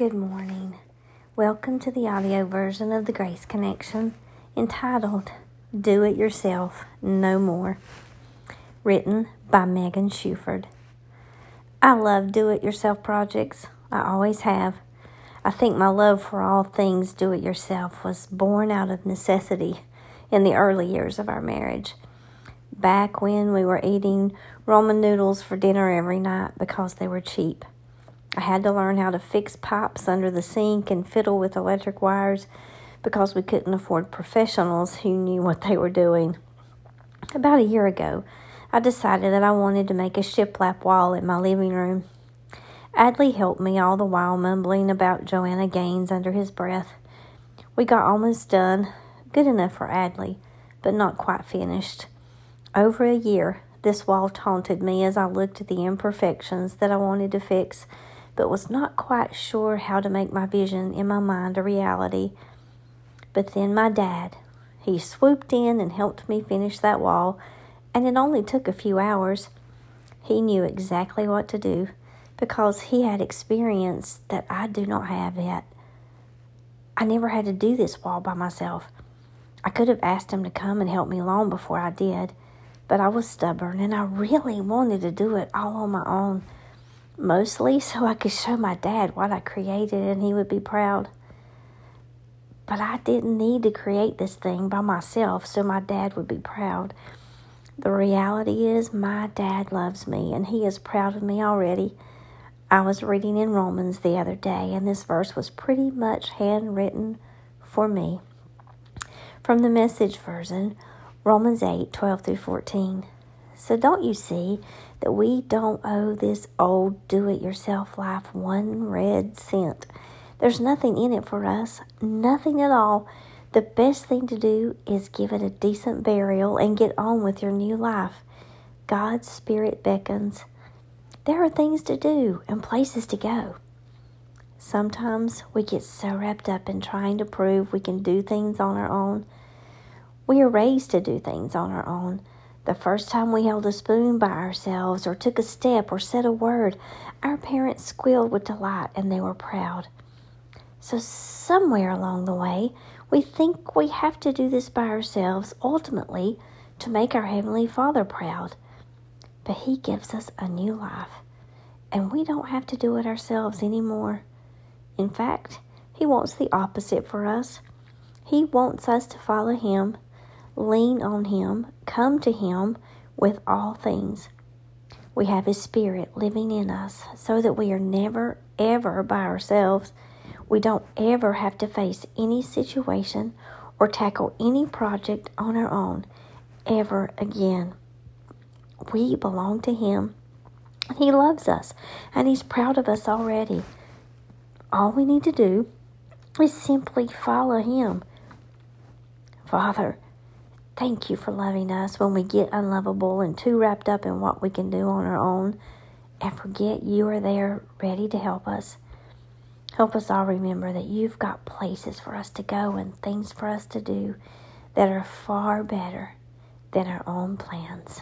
Good morning. Welcome to the audio version of the Grace Connection entitled Do It Yourself No More, written by Megan Shuford. I love do it yourself projects. I always have. I think my love for all things do it yourself was born out of necessity in the early years of our marriage. Back when we were eating ramen noodles for dinner every night because they were cheap. I had to learn how to fix pipes under the sink and fiddle with electric wires because we couldn't afford professionals who knew what they were doing. About a year ago, I decided that I wanted to make a shiplap wall in my living room. Adley helped me all the while mumbling about Joanna Gaines under his breath. We got almost done, good enough for Adley, but not quite finished. Over a year, this wall taunted me as I looked at the imperfections that I wanted to fix but was not quite sure how to make my vision in my mind a reality. But then my dad, he swooped in and helped me finish that wall, and it only took a few hours. He knew exactly what to do because he had experience that I do not have yet. I never had to do this wall by myself. I could have asked him to come and help me long before I did, but I was stubborn and I really wanted to do it all on my own mostly so I could show my dad what I created and he would be proud. But I didn't need to create this thing by myself so my dad would be proud. The reality is, my dad loves me and he is proud of me already. I was reading in Romans the other day, and this verse was pretty much handwritten for me. From the message version, Romans 8 12 through 14. So, don't you see that we don't owe this old do it yourself life one red cent. There's nothing in it for us, nothing at all. The best thing to do is give it a decent burial and get on with your new life. God's Spirit beckons. There are things to do and places to go. Sometimes we get so wrapped up in trying to prove we can do things on our own. We are raised to do things on our own. The first time we held a spoon by ourselves or took a step or said a word, our parents squealed with delight and they were proud. So, somewhere along the way, we think we have to do this by ourselves ultimately to make our Heavenly Father proud. But He gives us a new life, and we don't have to do it ourselves anymore. In fact, He wants the opposite for us. He wants us to follow Him lean on Him, come to Him with all things. We have His Spirit living in us so that we are never, ever by ourselves. We don't ever have to face any situation or tackle any project on our own ever again. We belong to Him. He loves us and He's proud of us already. All we need to do is simply follow Him. Father, Thank you for loving us when we get unlovable and too wrapped up in what we can do on our own and forget you are there ready to help us. Help us all remember that you've got places for us to go and things for us to do that are far better than our own plans.